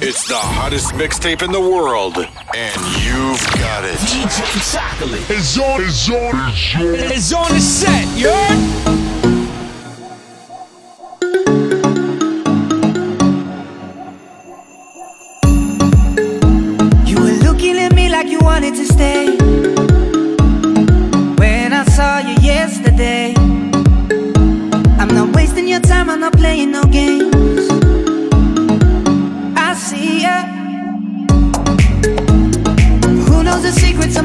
It's the hottest mixtape in the world, and you've got it. DJ Chocolate. It's on, it's on, it's on. It's on the set, you were looking at me like you wanted to stay when I saw you yesterday. I'm not wasting your time, I'm not playing no games.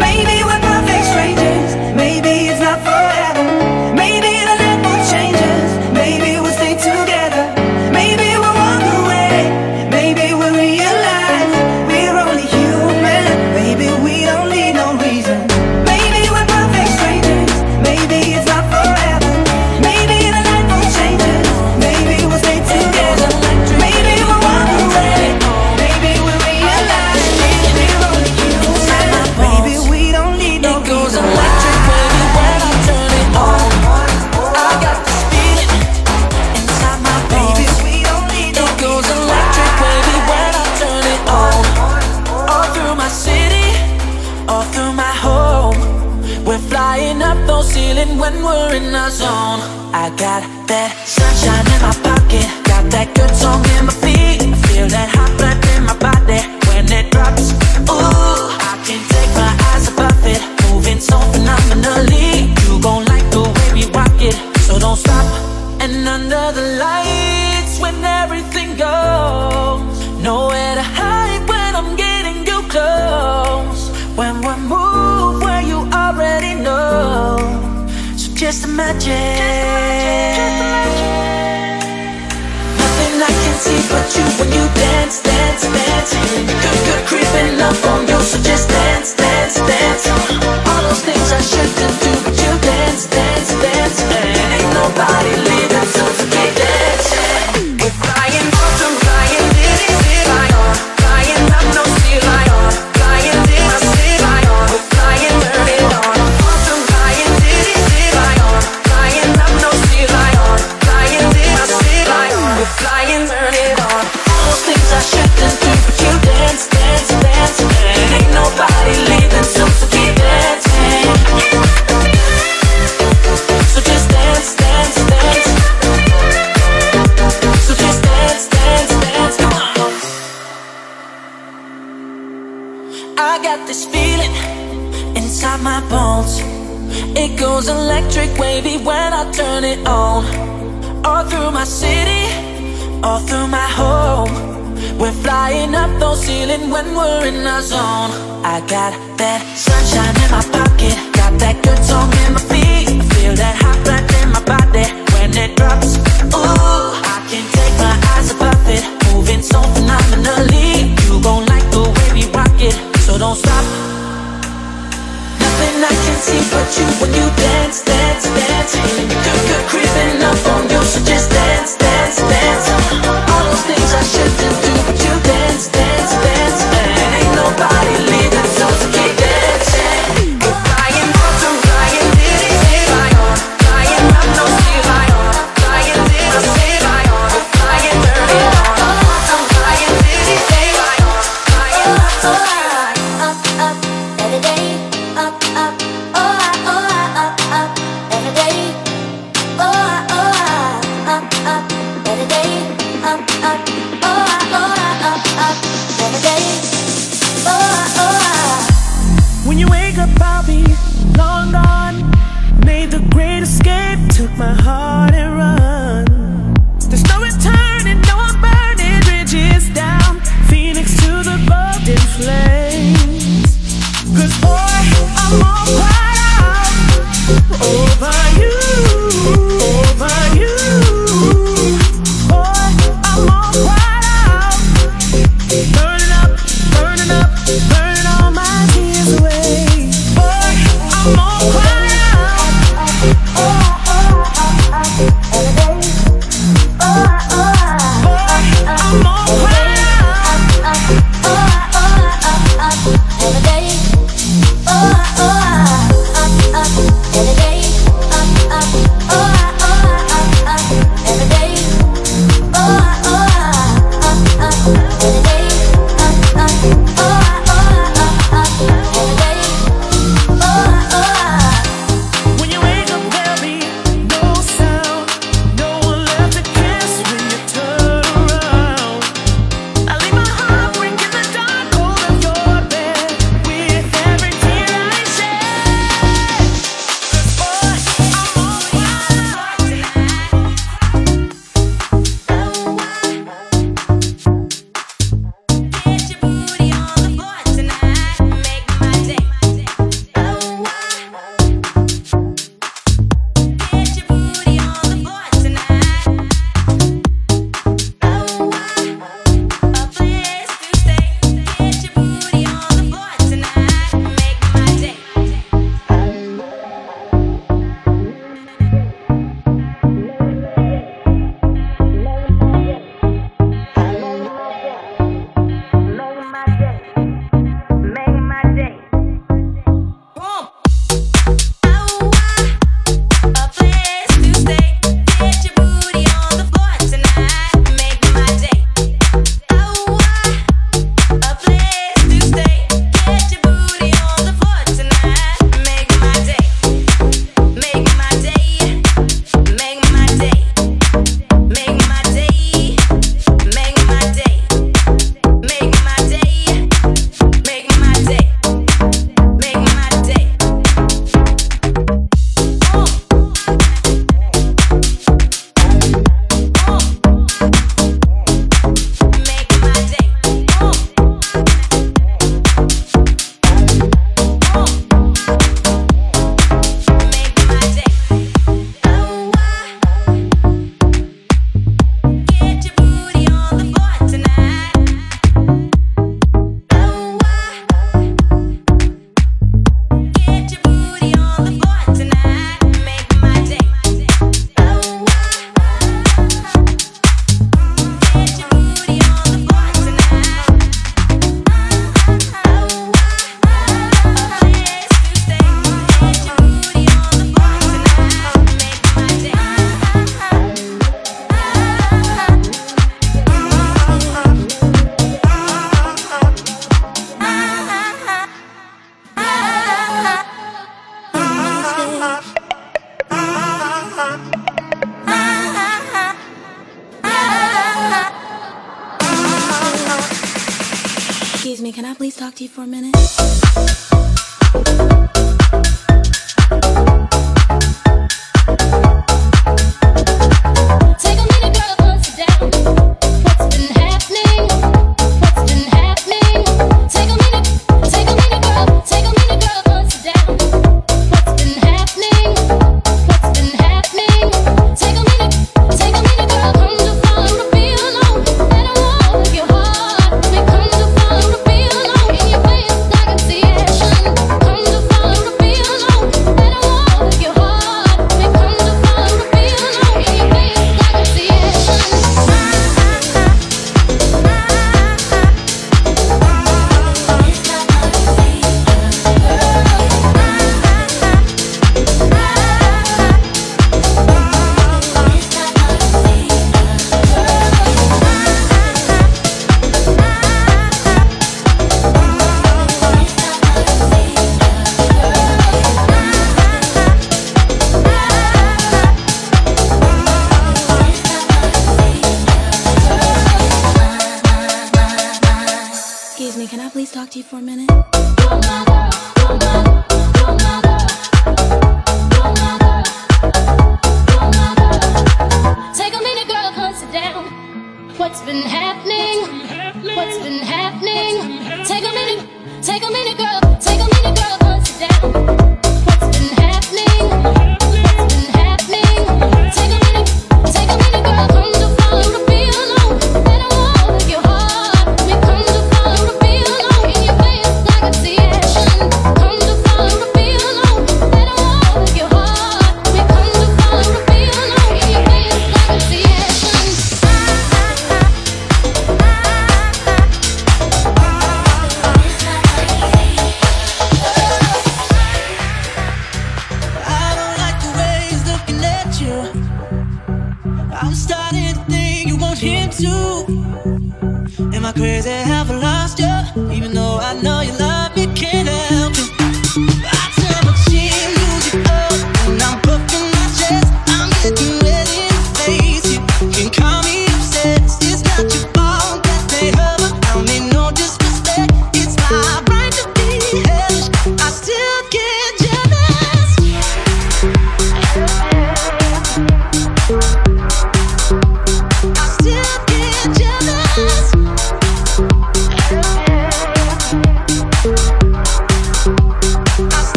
Maybe we're perfect strangers. Maybe it's not forever. dancing, but you when you dance, dance, dance, you're creeping up on your suggestion.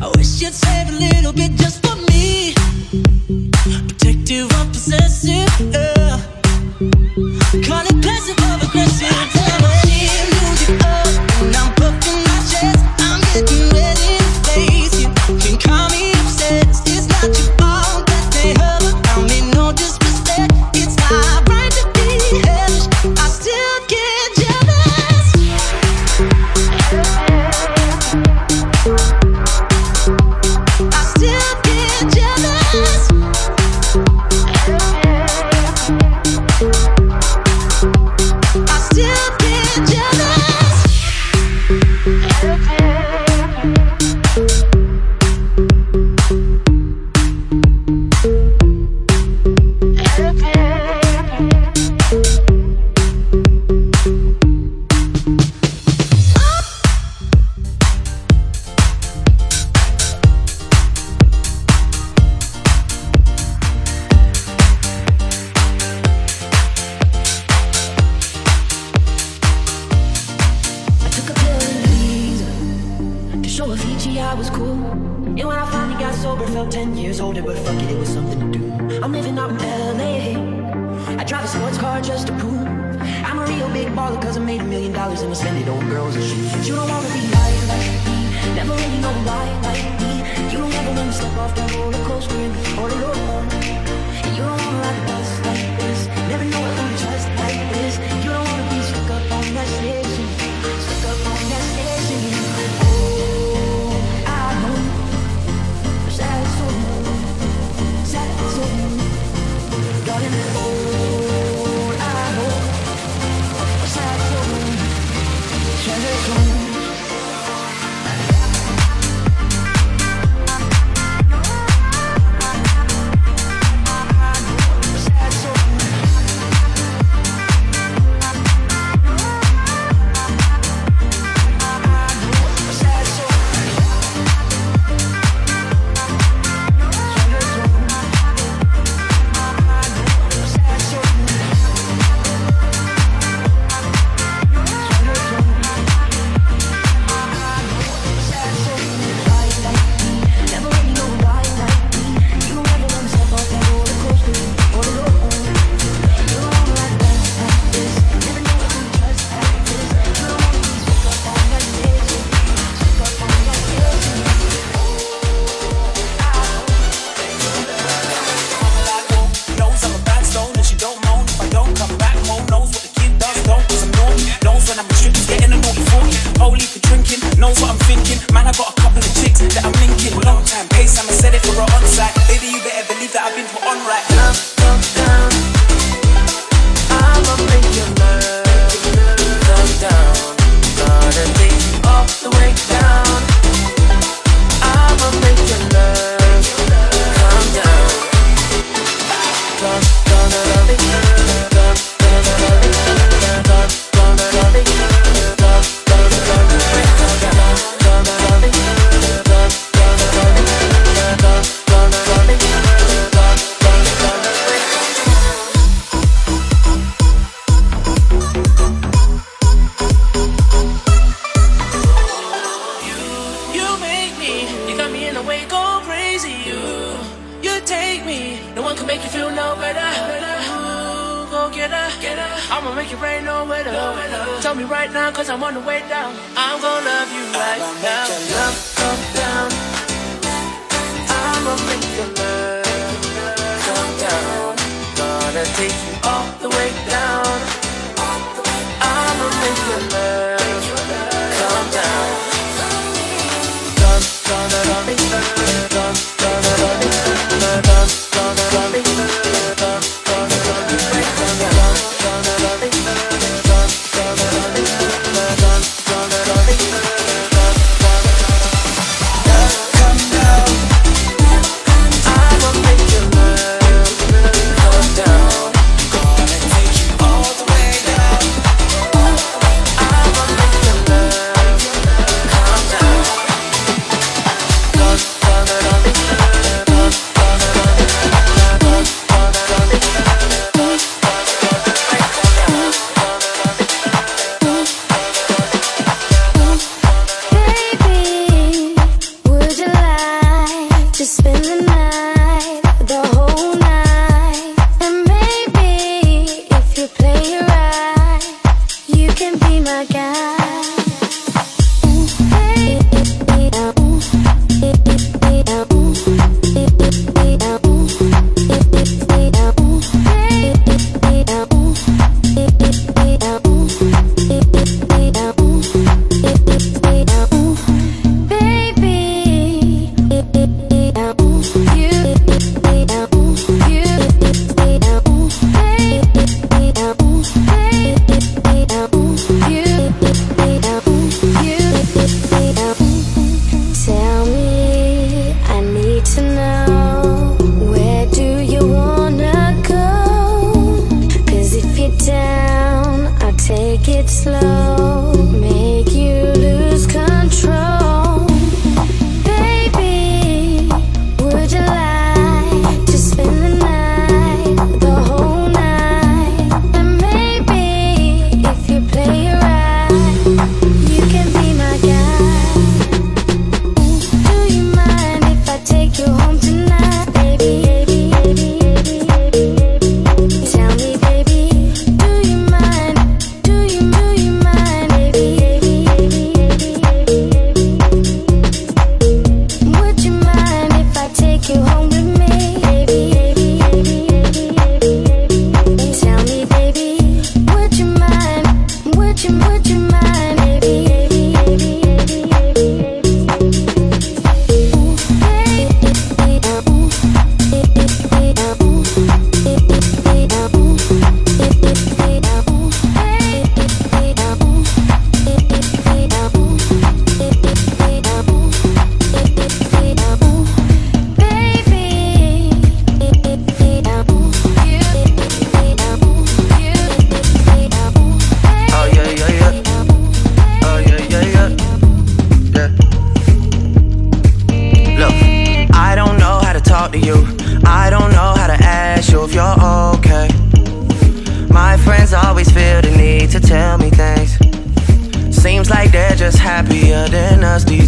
I wish you'd save a little bit just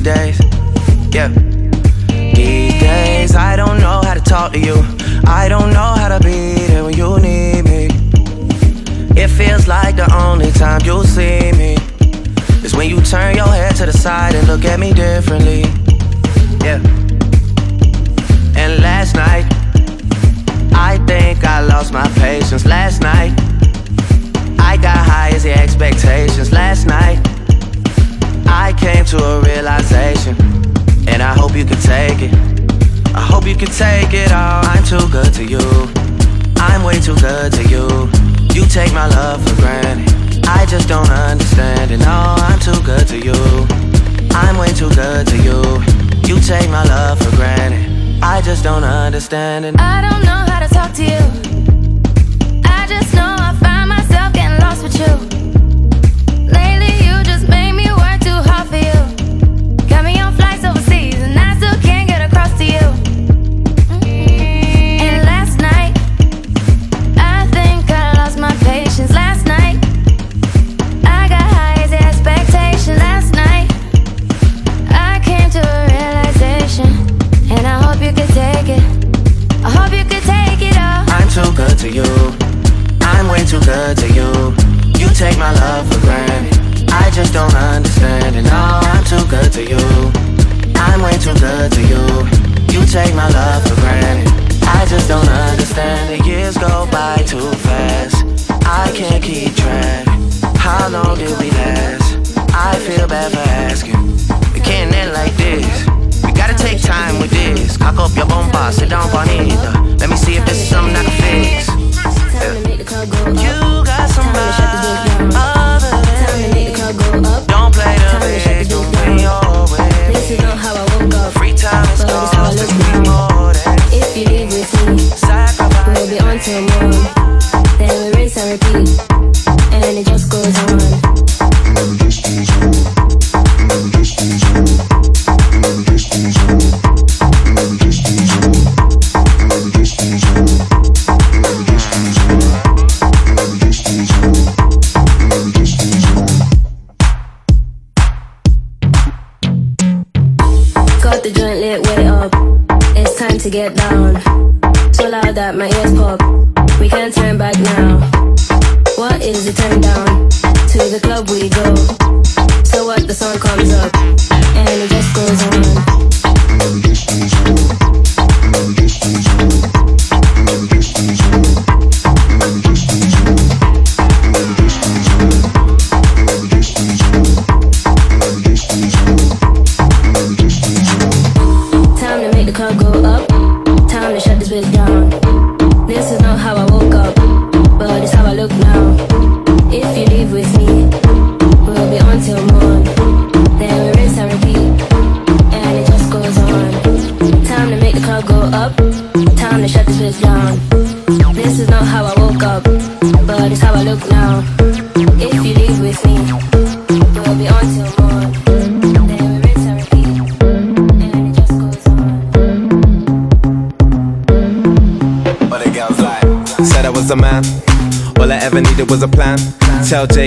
days. Yeah. These days, I don't know how to talk to you. I don't know how to be there when you need me. It feels like the only time you see me is when you turn your head to the side and look at me differently. Yeah. And last night, I think I lost my patience. Last night, I got high as the expectations. Last night, I came to a realization, and I hope you can take it. I hope you can take it all. I'm too good to you. I'm way too good to you. You take my love for granted. I just don't understand it. No, I'm too good to you. I'm way too good to you. You take my love for granted. I just don't understand it. I don't know how to talk to you. I just know I find myself getting lost with you. Take my love for granted. I just don't understand it. No, I'm too good to you. I'm way too good to you. You take my love for granted. I just don't understand. The years go by too fast. I can't keep track. How long did we last? I feel bad for asking. We can't end like this. We gotta take time with this. Cock up your bomba, sit down, bonita. Let me see if this is something I can fix. You got somebody. Don't play the victim when you're with This is not how I woke up. Free time is But how I close look to now. more than If you leave with me, sacrifice. we'll be on till morn.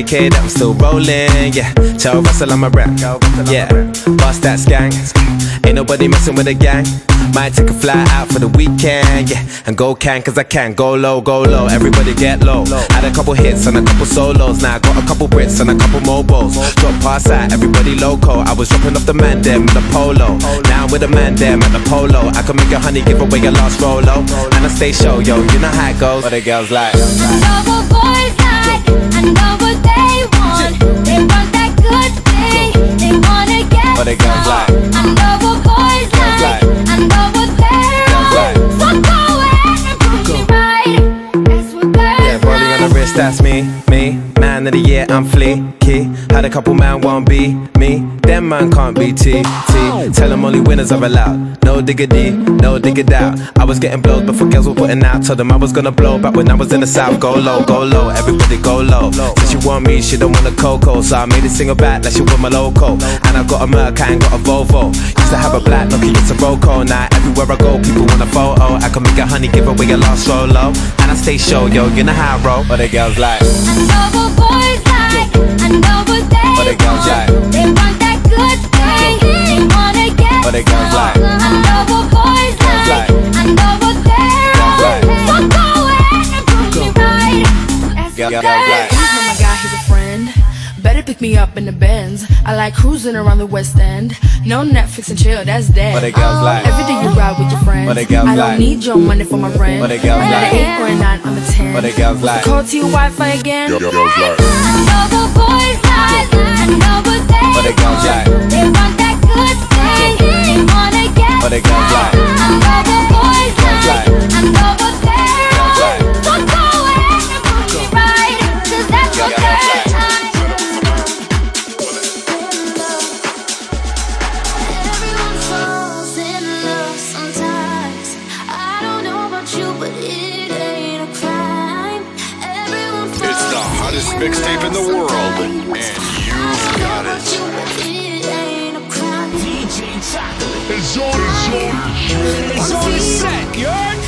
Tell that I'm still rolling, yeah. Tell Russell I'm a rap, yeah. Bust that skank. Ain't nobody messing with a gang. Might take a fly out for the weekend, yeah. And go can cause I can. Go low, go low, everybody get low. Had a couple hits and a couple solos Now I got a couple Brits and a couple mobiles. Drop past out, everybody loco. I was dropping off the man them with a polo. Now I'm with a man them at the polo. I can make a honey give away your last rolo. And I stay show, yo, you know how it goes. But the girls like that's me, me. Man of the year, I'm fleeky. Had a couple man won't be man can't be T, T. Tell them only winners are allowed. No diggity, no diggity out. I was getting blows before girls were putting out. Told them I was gonna blow back when I was in the south. Go low, go low, everybody go low. Said she want me, she don't want a cocoa. So I made a single back like she want my loco. And I got a Merc, I ain't got a Volvo. Used to have a black Nokia, it's a Roco. Now everywhere I go, people want a photo. I can make a honey, give away a lost solo. And I stay show, yo, you know how I roll. But the girls like. I know what boys like, I know what they But they girls like. They want wanna get but they can't fly. I know what boys like. I know what they're on. So go ahead and prove me right. That's good. He's my guy, he's a friend. Better pick me up in the Benz. I like cruising around the West End. No Netflix and chill, that's dead. But it goes oh. like every day you ride with your friends. But it goes I don't like. need your money for my rent. But it goes like eight or a nine, I'm a ten. But it goes like call to your Wi-Fi again. Yo, yo, yo, like. I know the boys like, I know what they but it goes like. They want that good. But a goes like, I love the boys like, It's on, it's on, it's on. It's on set, you heard?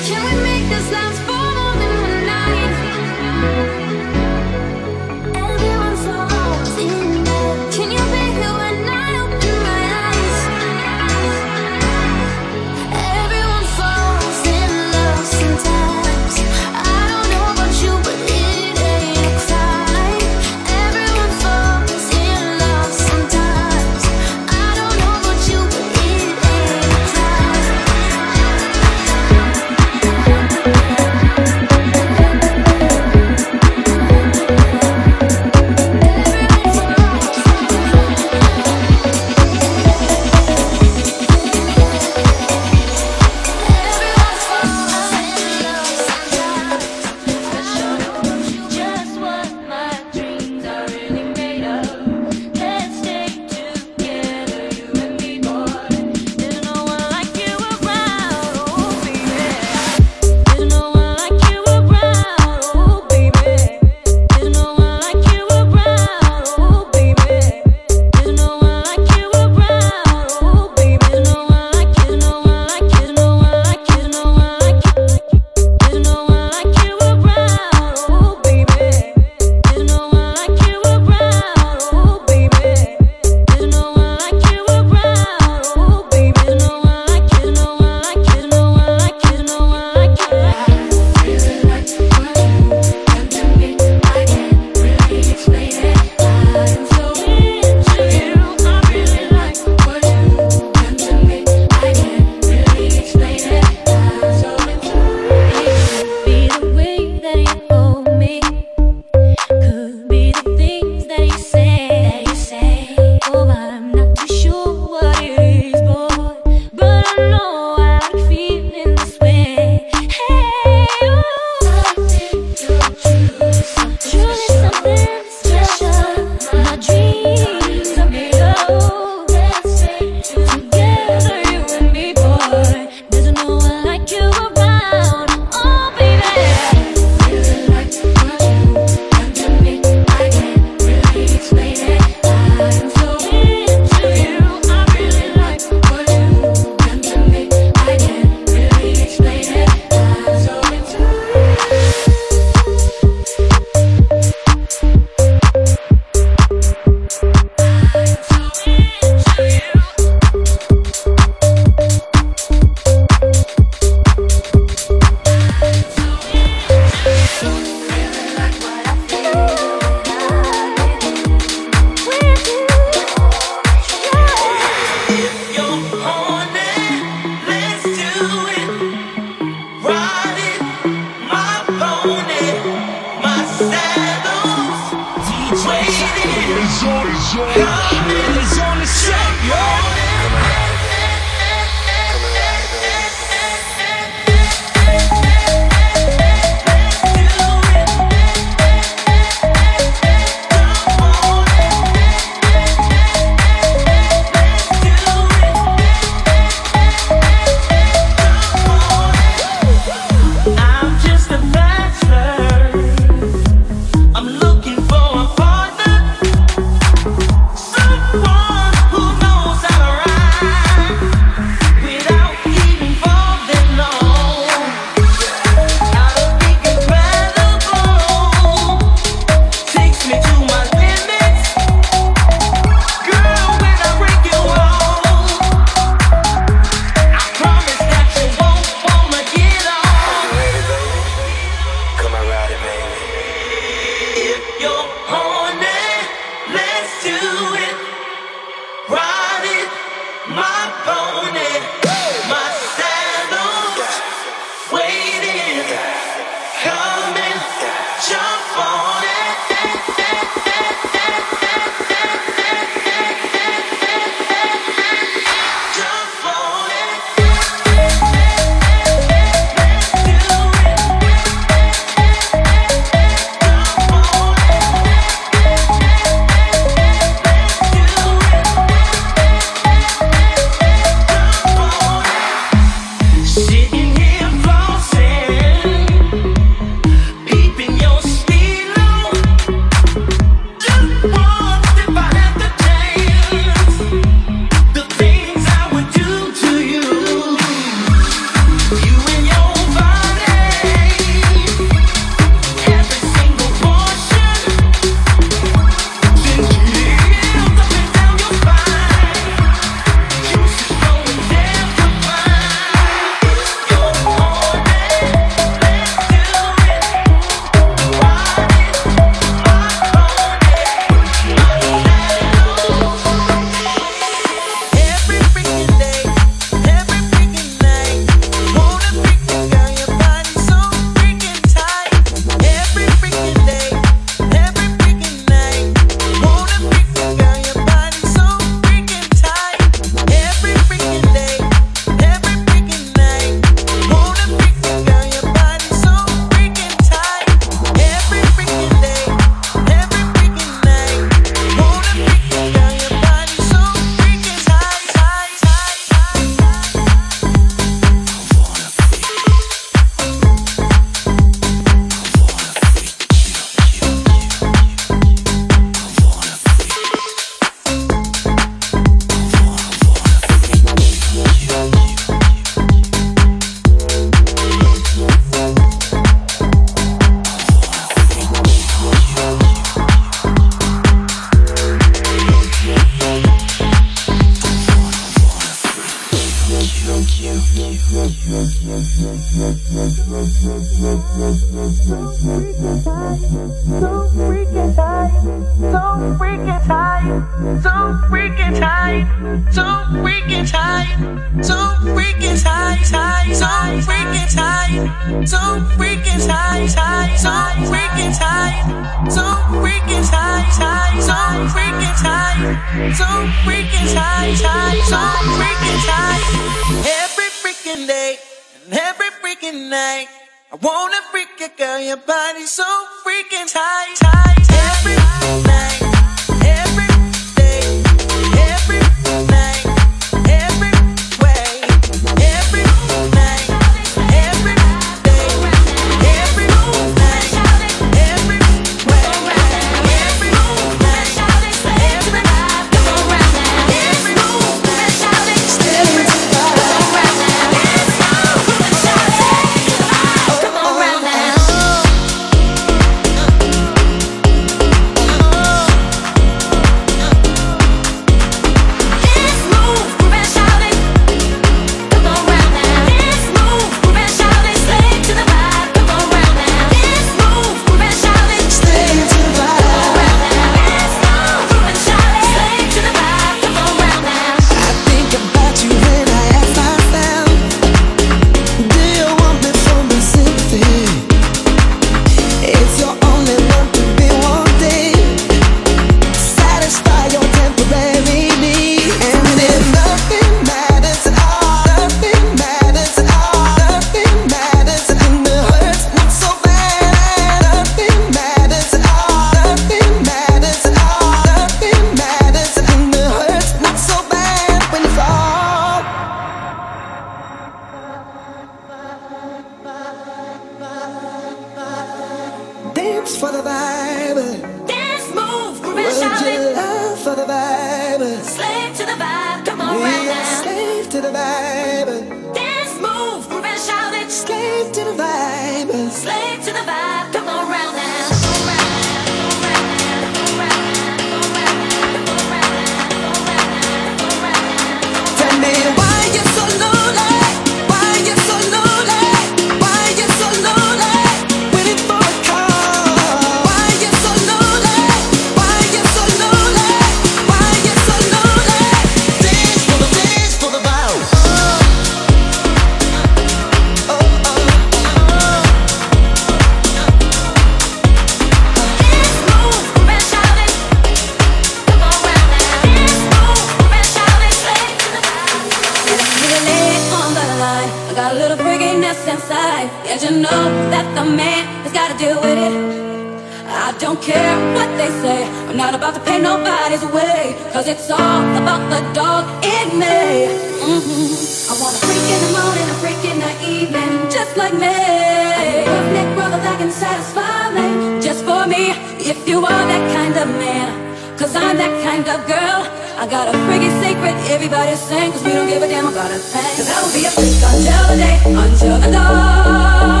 just like me. I'm brother that can satisfy me, just for me. If you are that kind of man, cause I'm that kind of girl. I got a freaking secret, everybody's sing, cause we don't give a damn about a thing. Cause I will be a freak until the day, until the dawn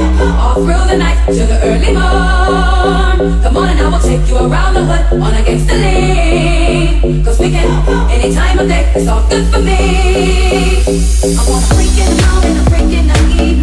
all through the night till the early morn. Come on and I will take you around the hood on a gangster lead. Cause we can any time of day, it's all good for me. I'm on a freaking out and I'm freaking night.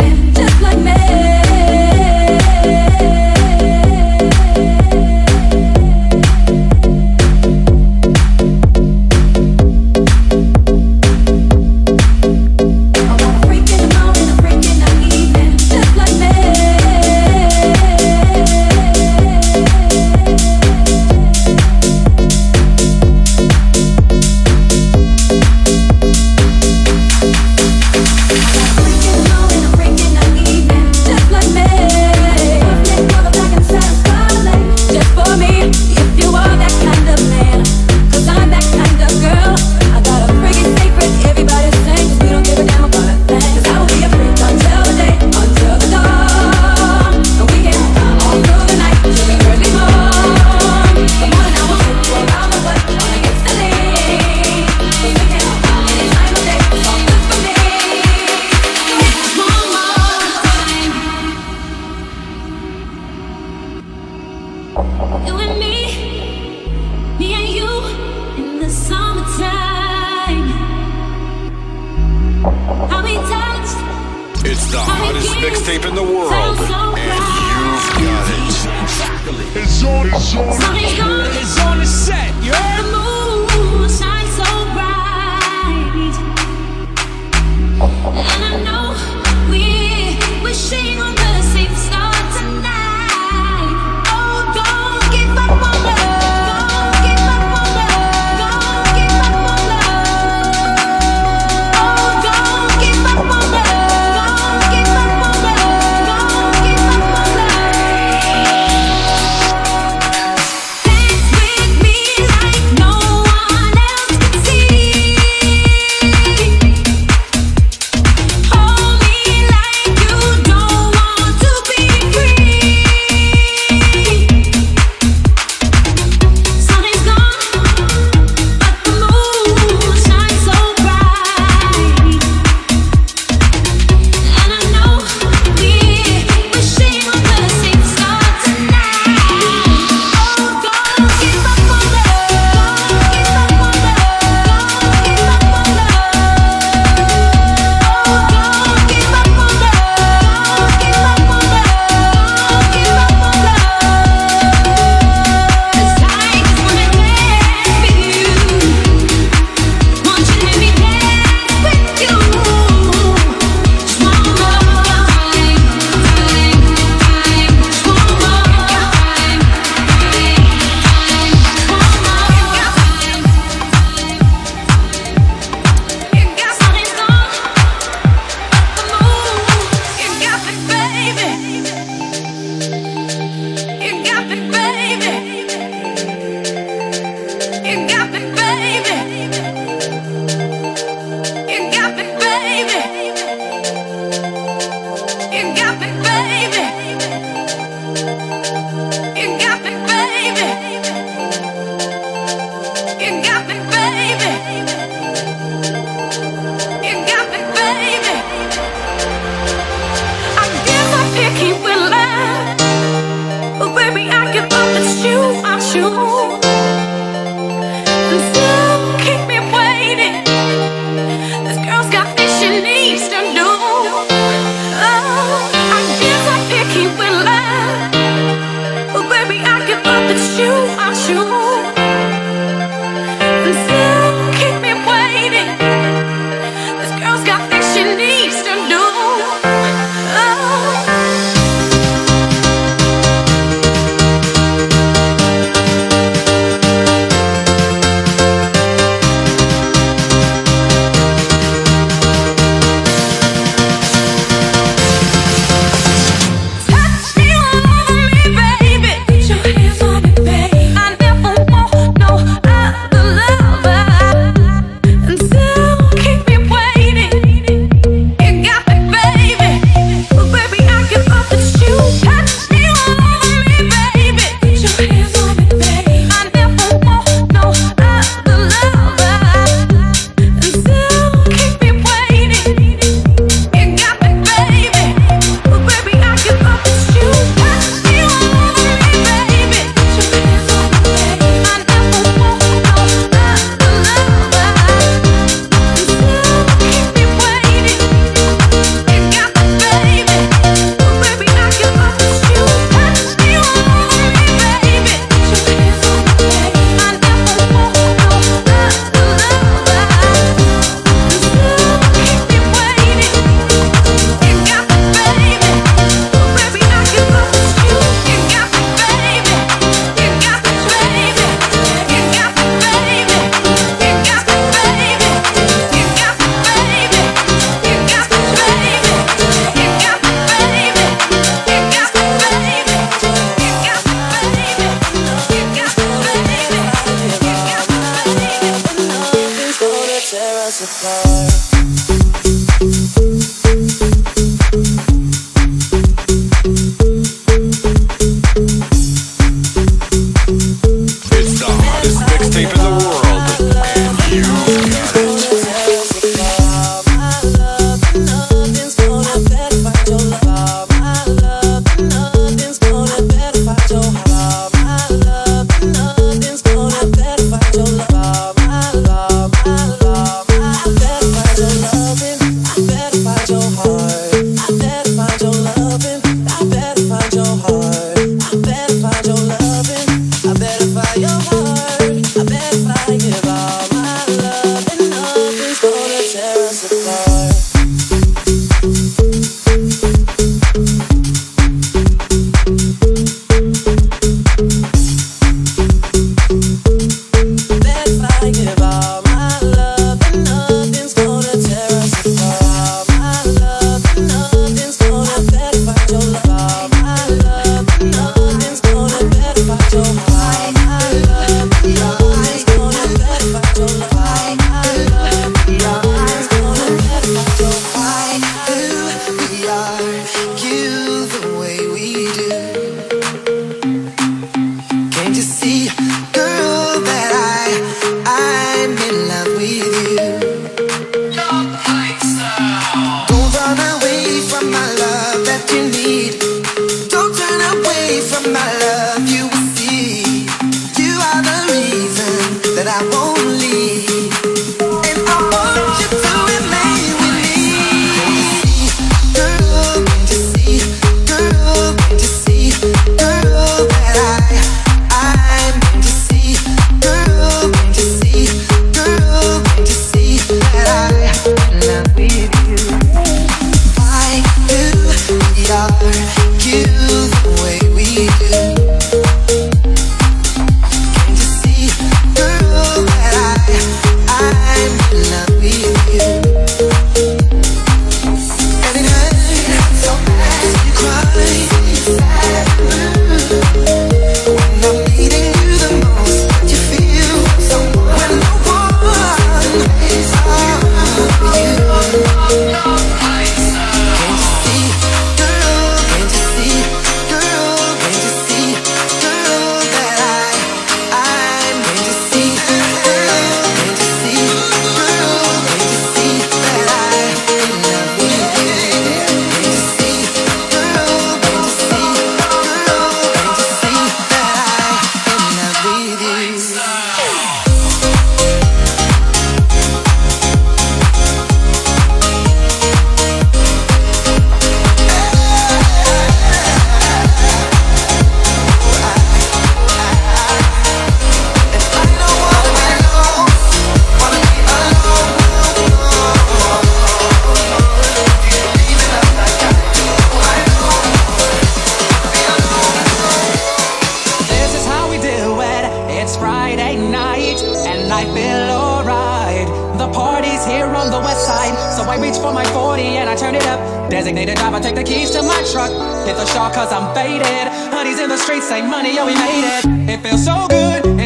That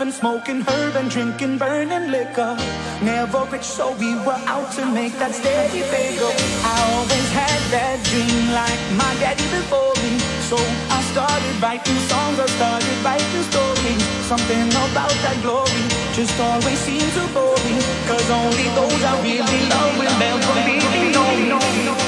And smoking herb and drinking, burning liquor. Never rich, so we were out to make that steady bagel. I always had that dream, like my daddy before me. So I started writing songs, I started writing stories. Something about that glory just always seems to bore me. Cause only those I really love will never be. No, no, no.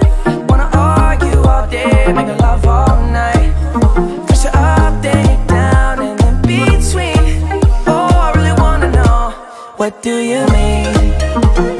love all night. Push it up, then down, and in between. Oh, I really wanna know, what do you mean?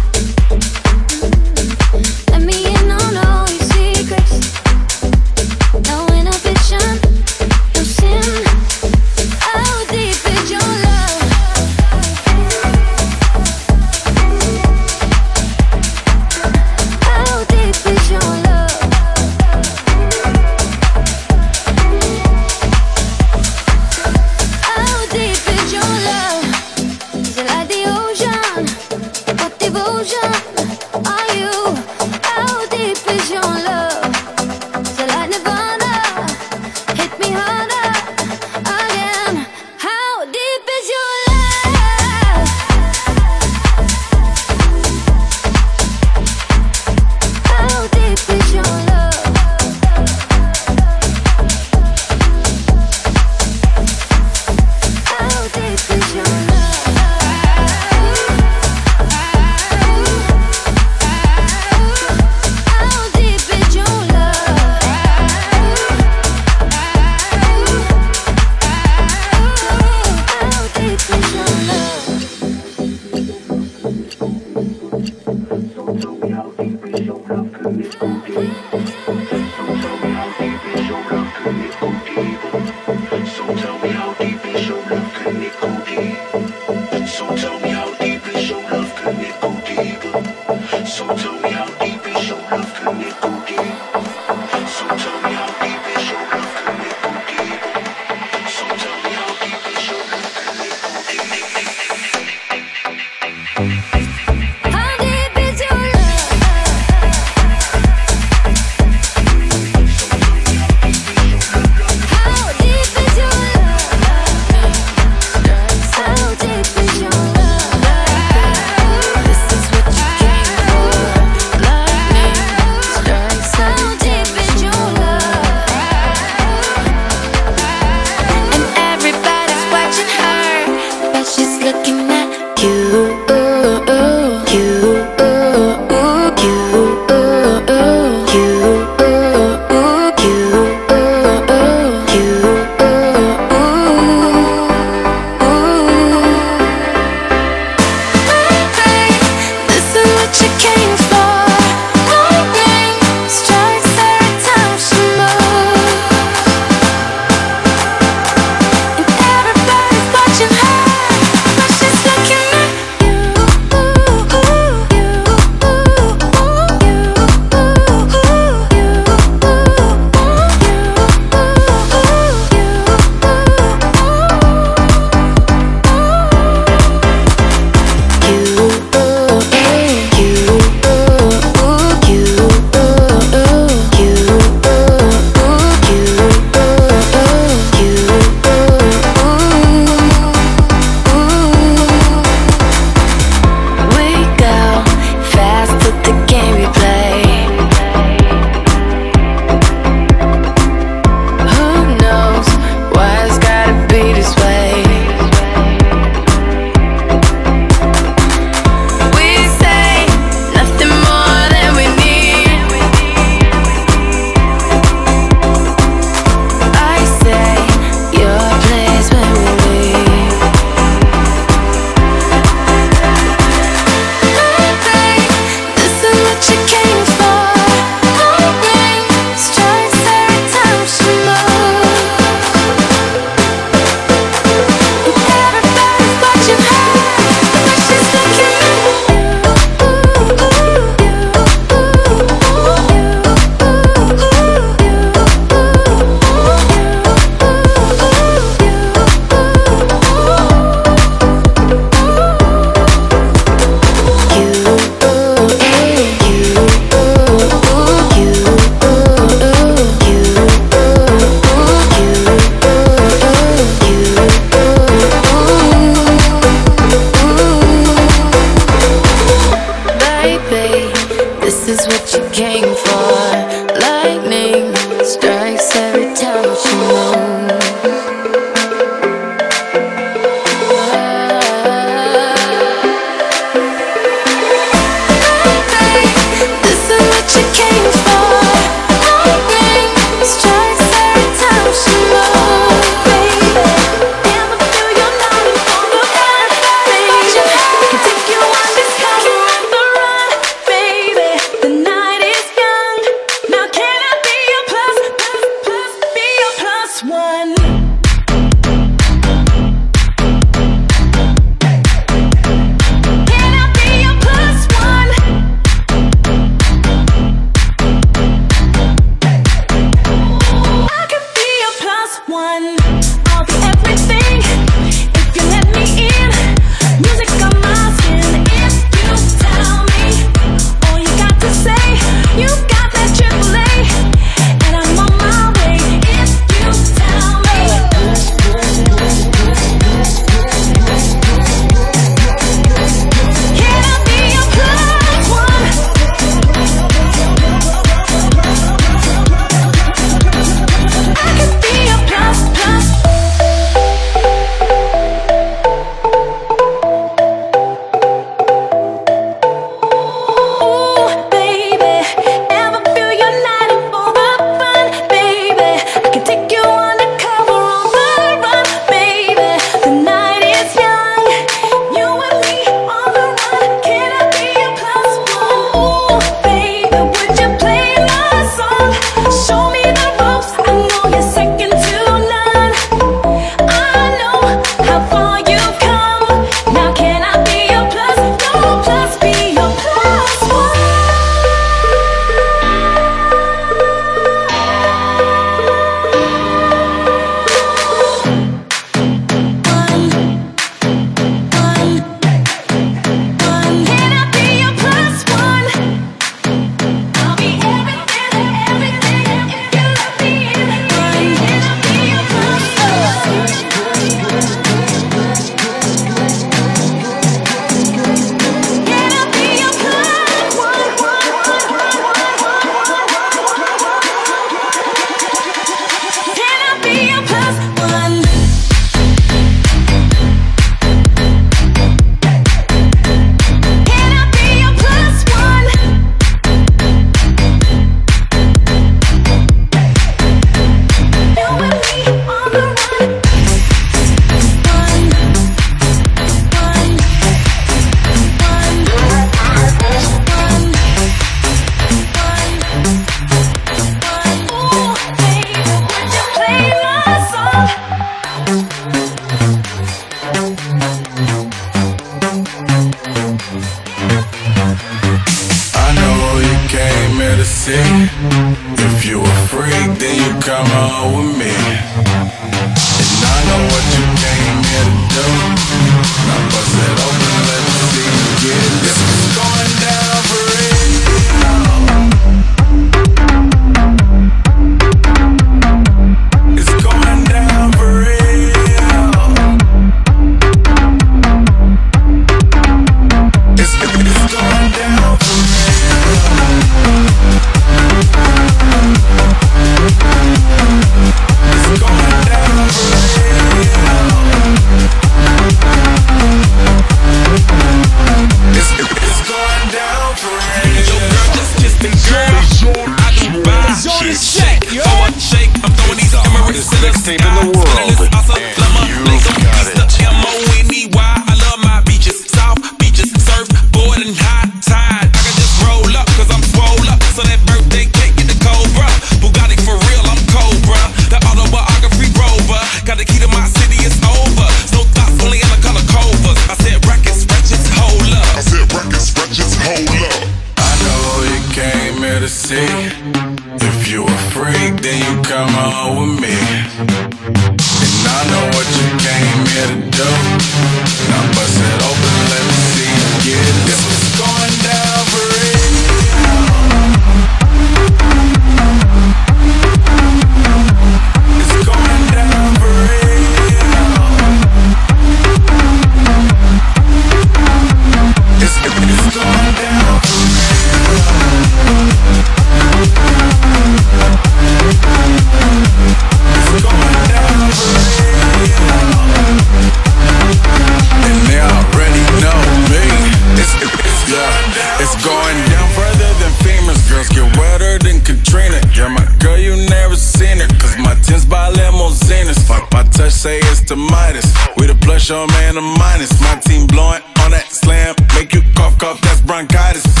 to Midas. With a plus, your man, a minus. My team blowing on that slam. Make you cough, cough, that's bronchitis.